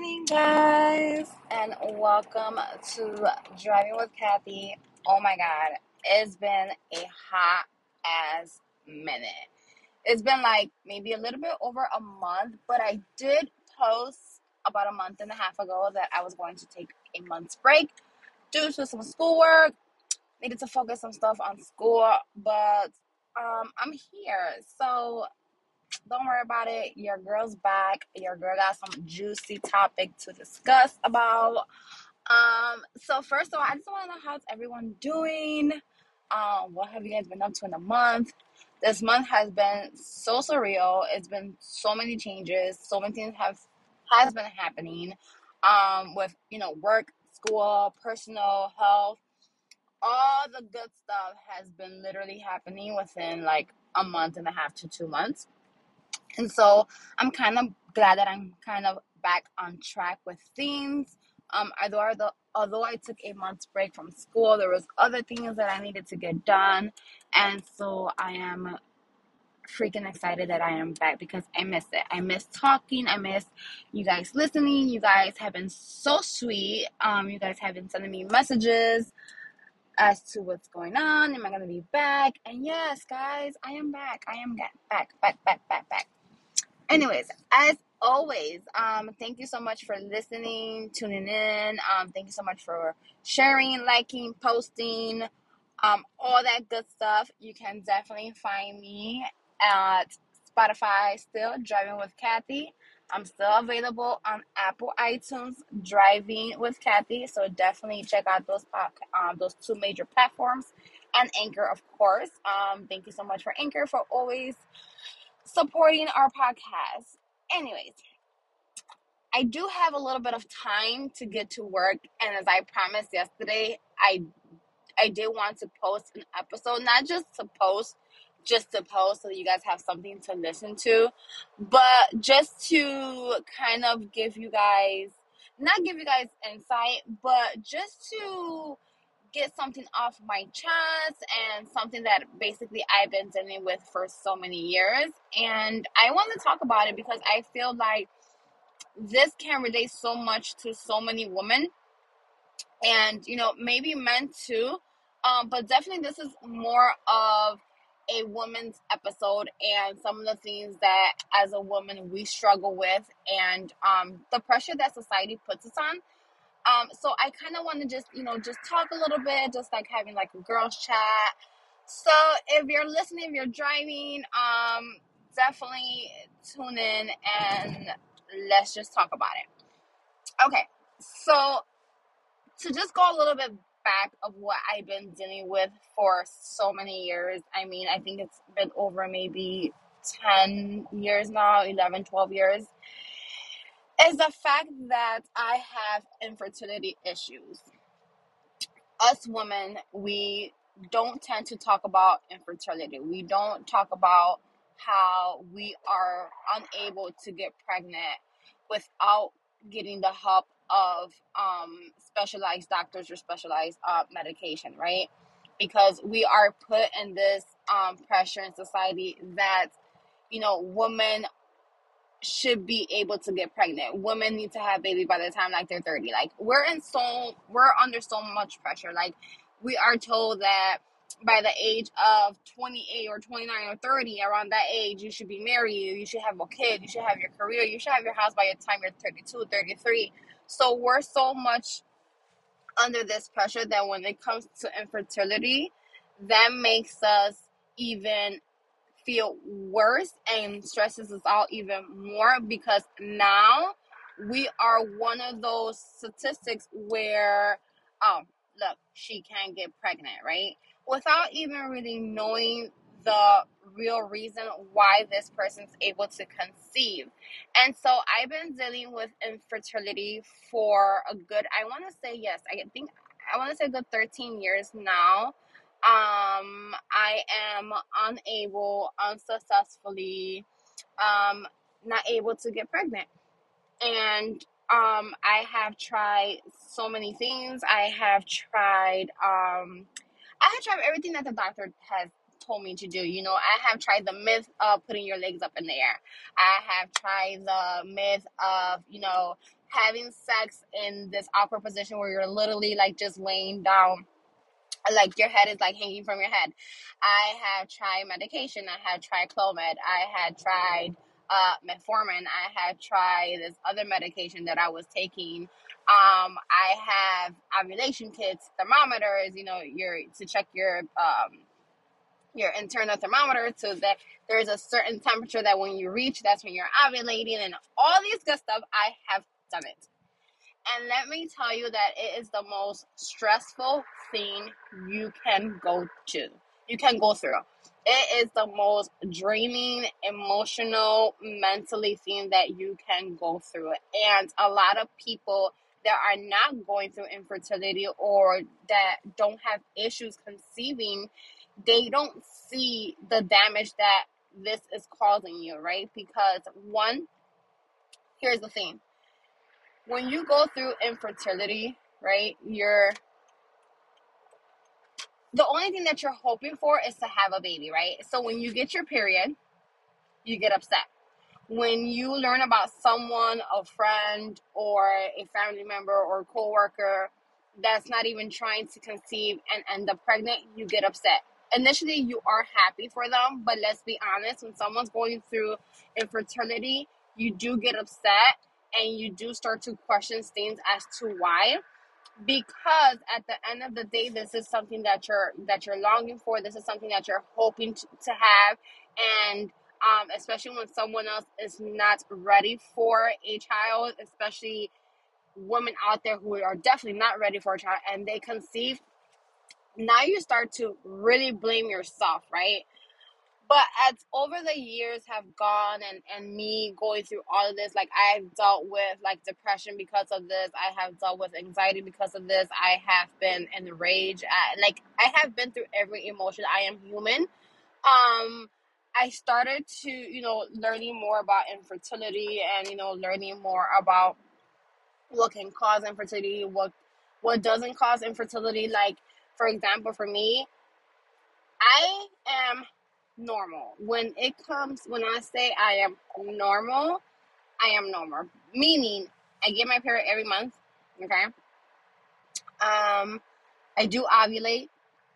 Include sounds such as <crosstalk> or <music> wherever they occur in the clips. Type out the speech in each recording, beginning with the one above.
morning, guys, and welcome to Driving with Kathy. Oh my god, it's been a hot ass minute. It's been like maybe a little bit over a month, but I did post about a month and a half ago that I was going to take a month's break due to some schoolwork. Needed to focus some stuff on school, but um, I'm here. So don't worry about it. Your girl's back. Your girl got some juicy topic to discuss about. Um, so first of all, I just want to know how's everyone doing. Um, what have you guys been up to in a month? This month has been so surreal. It's been so many changes. So many things have has been happening. Um, with you know work, school, personal health, all the good stuff has been literally happening within like a month and a half to two months. And so I'm kind of glad that I'm kind of back on track with things. Um, although although I took a month's break from school, there was other things that I needed to get done, and so I am freaking excited that I am back because I miss it. I miss talking. I miss you guys listening. You guys have been so sweet. Um, you guys have been sending me messages as to what's going on. Am I gonna be back? And yes, guys, I am back. I am back, back, back, back, back, back. Anyways, as always, um, thank you so much for listening, tuning in. Um, thank you so much for sharing, liking, posting, um, all that good stuff. You can definitely find me at Spotify still, Driving with Kathy. I'm still available on Apple iTunes, Driving with Kathy. So definitely check out those um, those two major platforms, and Anchor, of course. Um, thank you so much for Anchor for always supporting our podcast. Anyways, I do have a little bit of time to get to work, and as I promised yesterday, I I did want to post an episode, not just to post, just to post so that you guys have something to listen to, but just to kind of give you guys, not give you guys insight, but just to get something off my chest and something that basically I've been dealing with for so many years. And I want to talk about it because I feel like this can relate so much to so many women and, you know, maybe men too. Um, but definitely, this is more of a woman's episode and some of the things that as a woman we struggle with and um, the pressure that society puts us on um, so I kind of want to just, you know, just talk a little bit, just like having like a girls chat. So if you're listening, if you're driving, um, definitely tune in and let's just talk about it. Okay, so to just go a little bit back of what I've been dealing with for so many years. I mean, I think it's been over maybe 10 years now, 11, 12 years is the fact that I have infertility issues. Us women, we don't tend to talk about infertility. We don't talk about how we are unable to get pregnant without getting the help of um, specialized doctors or specialized uh, medication, right? Because we are put in this um, pressure in society that, you know, women should be able to get pregnant. Women need to have baby by the time like they're 30. Like we're in so we're under so much pressure. Like we are told that by the age of 28 or 29 or 30 around that age you should be married you should have a kid you should have your career you should have your house by the time you're 32 33 so we're so much under this pressure that when it comes to infertility that makes us even feel worse and stresses us out even more because now we are one of those statistics where, oh, look, she can't get pregnant, right? Without even really knowing the real reason why this person's able to conceive. And so I've been dealing with infertility for a good, I want to say, yes, I think, I want to say good 13 years now um, I am unable, unsuccessfully, um, not able to get pregnant. And um, I have tried so many things. I have tried, um, I have tried everything that the doctor has told me to do. You know, I have tried the myth of putting your legs up in the air. I have tried the myth of, you know, having sex in this awkward position where you're literally like just laying down like your head is like hanging from your head. I have tried medication. I had tried Clomid. I had tried uh, metformin. I had tried this other medication that I was taking. Um, I have ovulation kits, thermometers. You know, your to check your um, your internal thermometer so that there's a certain temperature that when you reach, that's when you're ovulating and all these good stuff. I have done it. And let me tell you that it is the most stressful thing you can go to. You can go through. It is the most draining, emotional, mentally thing that you can go through. And a lot of people that are not going through infertility or that don't have issues conceiving, they don't see the damage that this is causing you, right? Because one, here's the thing when you go through infertility, right, you're the only thing that you're hoping for is to have a baby, right? So when you get your period, you get upset. When you learn about someone, a friend, or a family member or coworker that's not even trying to conceive and end up pregnant, you get upset. Initially, you are happy for them, but let's be honest, when someone's going through infertility, you do get upset and you do start to question things as to why. Because at the end of the day this is something that you're that you're longing for. This is something that you're hoping to, to have. And um, especially when someone else is not ready for a child especially women out there who are definitely not ready for a child and they conceive now you start to really blame yourself right but as over the years have gone and and me going through all of this like i've dealt with like depression because of this. I have dealt with anxiety because of this. I have been in rage. I, like i have been through every emotion. I am human. Um i started to you know learning more about infertility and you know learning more about what can cause infertility what what doesn't cause infertility. Like for example for me i am normal. When it comes, when I say I am normal, I am normal. Meaning, I get my period every month. Okay. Um, I do ovulate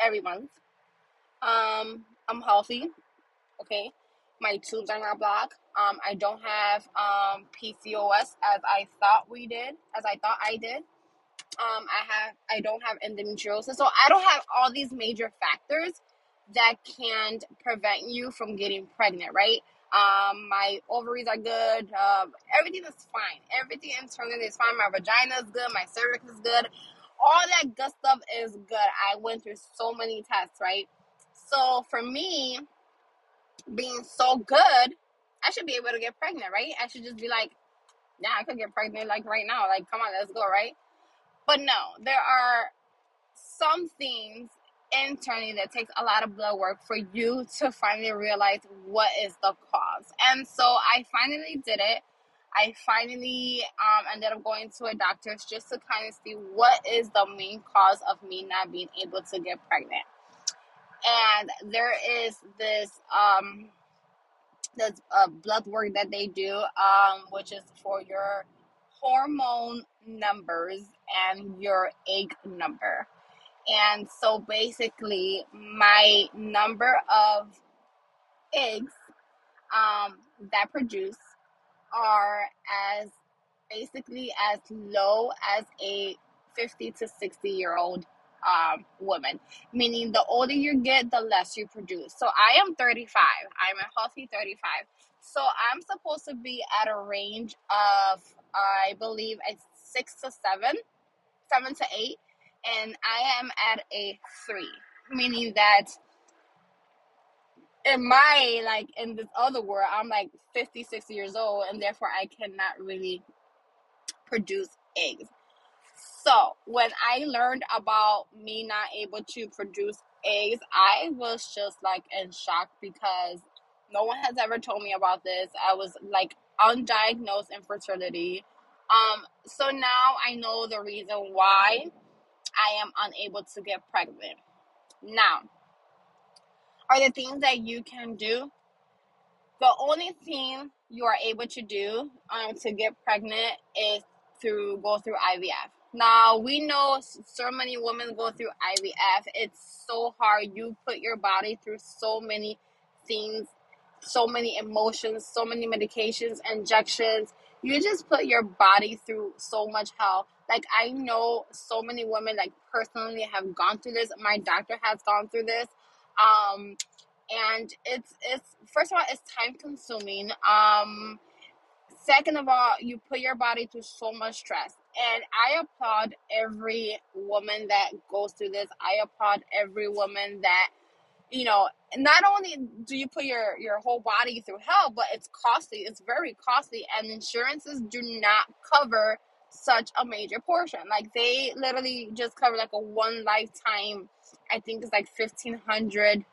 every month. Um, I'm healthy. Okay. My tubes are not blocked. Um, I don't have um PCOS as I thought we did, as I thought I did. Um, I have I don't have endometriosis, so I don't have all these major factors that can prevent you from getting pregnant, right? Um, my ovaries are good. Um, everything is fine. Everything internally is fine. My vagina is good. My cervix is good. All that good stuff is good. I went through so many tests, right? So for me, being so good, I should be able to get pregnant, right? I should just be like, yeah, I could get pregnant like right now. Like, come on, let's go, right? But no, there are some things internally that takes a lot of blood work for you to finally realize what is the cause. And so I finally did it. I finally um, ended up going to a doctor's just to kind of see what is the main cause of me not being able to get pregnant. And there is this um, this uh, blood work that they do, um, which is for your hormone numbers and your egg number. And so basically, my number of eggs um, that produce are as basically as low as a 50 to 60 year old um, woman, meaning the older you get, the less you produce. So I am 35, I'm a healthy 35. So I'm supposed to be at a range of, I believe, it's six to seven, seven to eight and I am at a three, meaning that in my like in this other world, I'm like 50, 60 years old, and therefore I cannot really produce eggs. So when I learned about me not able to produce eggs, I was just like in shock because no one has ever told me about this. I was like undiagnosed infertility. Um, so now I know the reason why I am unable to get pregnant. Now, are the things that you can do? The only thing you are able to do um, to get pregnant is through go through IVF. Now we know so many women go through IVF. It's so hard. You put your body through so many things, so many emotions, so many medications, injections. You just put your body through so much hell. Like I know so many women like personally have gone through this. My doctor has gone through this. Um and it's it's first of all it's time consuming. Um second of all, you put your body through so much stress. And I applaud every woman that goes through this. I applaud every woman that you know, not only do you put your your whole body through hell, but it's costly. It's very costly, and insurances do not cover such a major portion. Like they literally just cover like a one lifetime. I think it's like fifteen hundred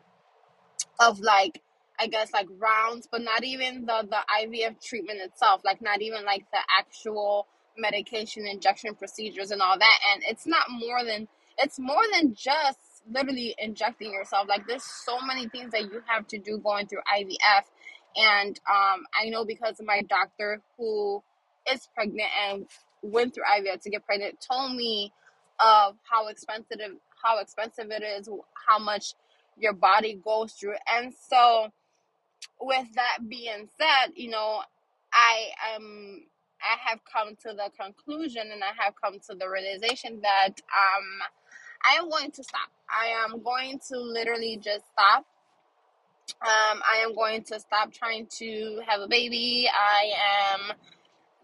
of like I guess like rounds, but not even the the IVF treatment itself. Like not even like the actual medication injection procedures and all that. And it's not more than it's more than just literally injecting yourself. Like there's so many things that you have to do going through IVF. And um, I know because of my doctor who is pregnant and went through IVF to get pregnant told me of how expensive how expensive it is, how much your body goes through. And so with that being said, you know, I am I have come to the conclusion and I have come to the realization that um I am going to stop. I am going to literally just stop. Um, I am going to stop trying to have a baby. I am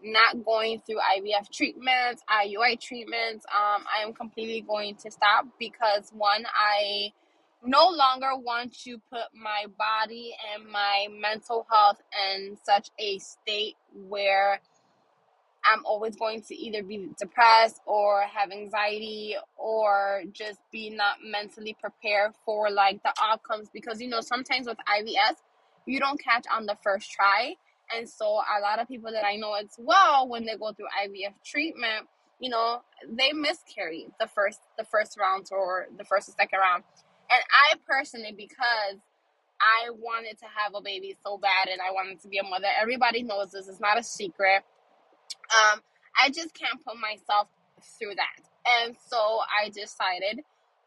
not going through IVF treatments, IUI treatments. Um, I am completely going to stop because one, I no longer want to put my body and my mental health in such a state where I'm always going to either be depressed or have anxiety or just be not mentally prepared for like the outcomes because you know sometimes with IVF you don't catch on the first try and so a lot of people that I know as well when they go through IVF treatment you know they miscarry the first the first round or the first or second round and I personally because I wanted to have a baby so bad and I wanted to be a mother everybody knows this it's not a secret um, I just can't put myself through that. And so I decided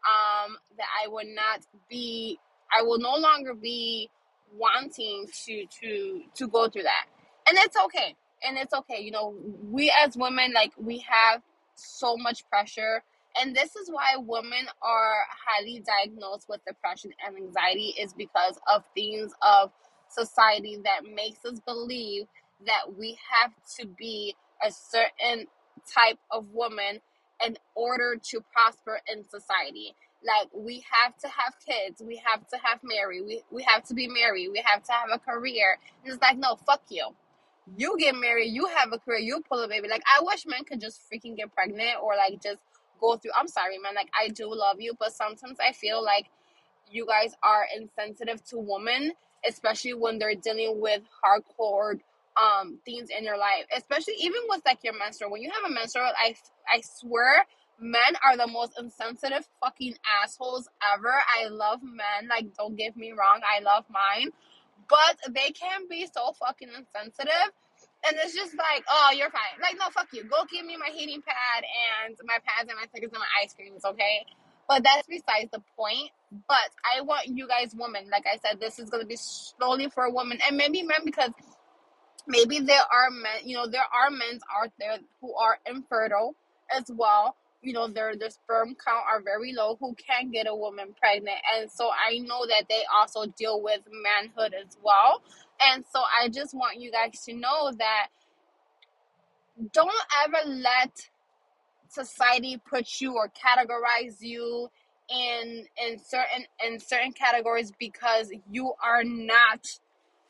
um, that I would not be, I will no longer be wanting to to to go through that. And it's okay. And it's okay. You know, we as women, like we have so much pressure. And this is why women are highly diagnosed with depression and anxiety is because of things of society that makes us believe that we have to be a certain type of woman in order to prosper in society. Like we have to have kids, we have to have married, we, we have to be married, we have to have a career. And it's like, no, fuck you. You get married, you have a career, you pull a baby. Like I wish men could just freaking get pregnant or like just go through I'm sorry, man, like I do love you, but sometimes I feel like you guys are insensitive to women, especially when they're dealing with hardcore um things in your life especially even with like your menstrual when you have a menstrual i i swear men are the most insensitive fucking assholes ever. I love men like don't get me wrong i love mine but they can be so fucking insensitive and it's just like oh you're fine. Like no fuck you. Go give me my heating pad and my pads and my tickets and my ice creams okay? But that's besides the point. But i want you guys women like i said this is going to be slowly for a woman and maybe men because maybe there are men you know there are men out there who are infertile as well you know their their sperm count are very low who can get a woman pregnant and so i know that they also deal with manhood as well and so i just want you guys to know that don't ever let society put you or categorize you in in certain in certain categories because you are not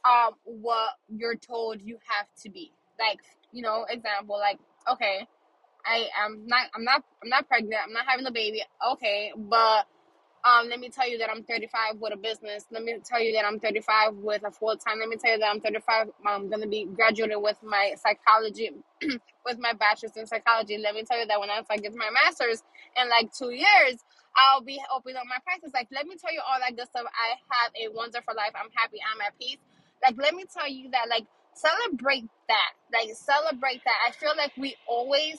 um what you're told you have to be. Like, you know, example, like, okay, I am not I'm not I'm not pregnant, I'm not having a baby, okay, but um, let me tell you that I'm 35 with a business. Let me tell you that I'm 35 with a full time. Let me tell you that I'm 35. I'm gonna be graduating with my psychology, <clears throat> with my bachelor's in psychology. Let me tell you that when I get my master's in like two years, I'll be opening up my practice. Like, let me tell you all that good stuff. I have a wonderful life. I'm happy. I'm at peace. Like, let me tell you that, like, celebrate that. Like celebrate that. I feel like we always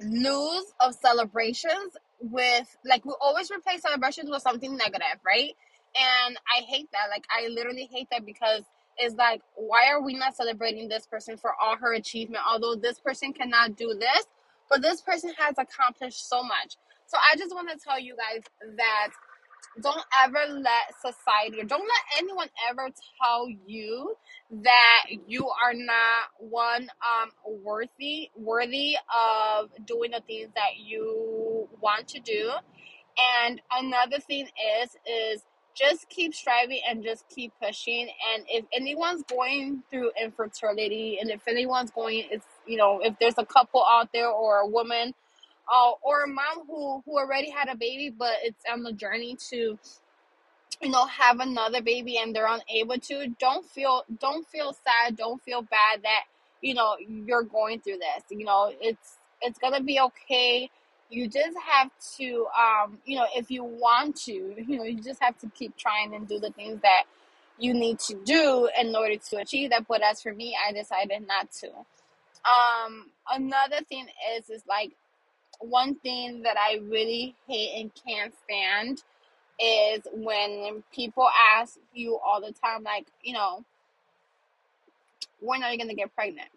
lose of celebrations with like we always replace celebrations with something negative, right? And I hate that. Like I literally hate that because it's like why are we not celebrating this person for all her achievement although this person cannot do this but this person has accomplished so much so i just want to tell you guys that don't ever let society or don't let anyone ever tell you that you are not one um worthy worthy of doing the things that you want to do. And another thing is is just keep striving and just keep pushing. And if anyone's going through infertility and if anyone's going it's you know if there's a couple out there or a woman uh, or a mom who who already had a baby but it's on the journey to you know have another baby and they're unable to. Don't feel don't feel sad. Don't feel bad that you know you're going through this. You know it's it's gonna be okay. You just have to um you know if you want to you know you just have to keep trying and do the things that you need to do in order to achieve that. But as for me i decided not to. Um another thing is is like one thing that i really hate and can't stand is when people ask you all the time, like, you know, when are you going to get pregnant?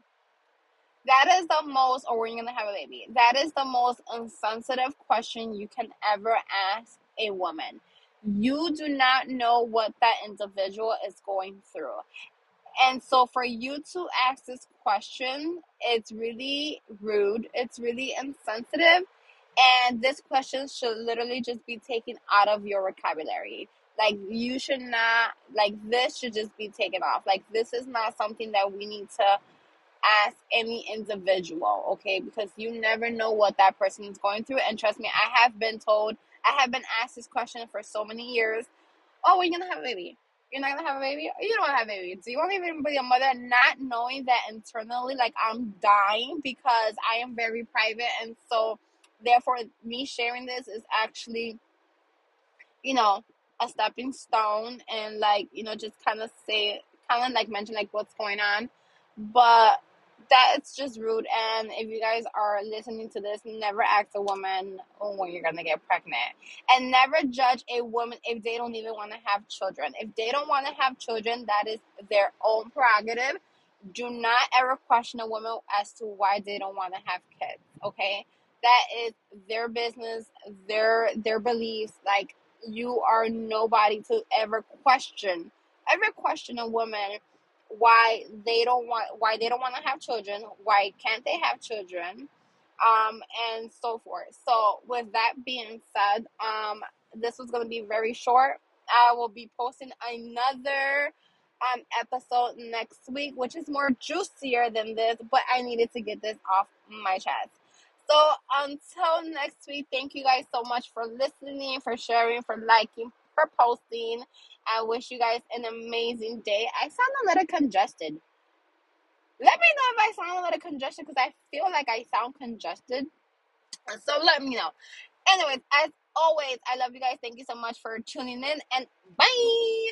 That is the most, or when are you're going to have a baby. That is the most insensitive question you can ever ask a woman. You do not know what that individual is going through. And so for you to ask this question, it's really rude, it's really insensitive, and this question should literally just be taken out of your vocabulary. Like you should not like this should just be taken off. Like this is not something that we need to ask any individual, okay? Because you never know what that person is going through. And trust me, I have been told, I have been asked this question for so many years. Oh, we're gonna have a baby. You're not gonna have a baby? You don't want to have a baby. Do you want me to be a mother? Not knowing that internally, like I'm dying because I am very private, and so therefore, me sharing this is actually, you know, a stepping stone, and like you know, just kind of say, kind of like mention like what's going on, but that it's just rude. And if you guys are listening to this, never ask a woman when you're gonna get pregnant, and never judge a woman if they don't even want to have children. If they don't want to have children, that is their own prerogative. Do not ever question a woman as to why they don't want to have kids. Okay, that is their business, their their beliefs. Like you are nobody to ever question, ever question a woman why they don't want why they don't want to have children why can't they have children um and so forth. So with that being said um this was going to be very short. I will be posting another um episode next week which is more juicier than this but i needed to get this off my chest. So until next week thank you guys so much for listening for sharing for liking for posting I wish you guys an amazing day. I sound a little congested. Let me know if I sound a little congested because I feel like I sound congested. So let me know. Anyways, as always, I love you guys. Thank you so much for tuning in and bye.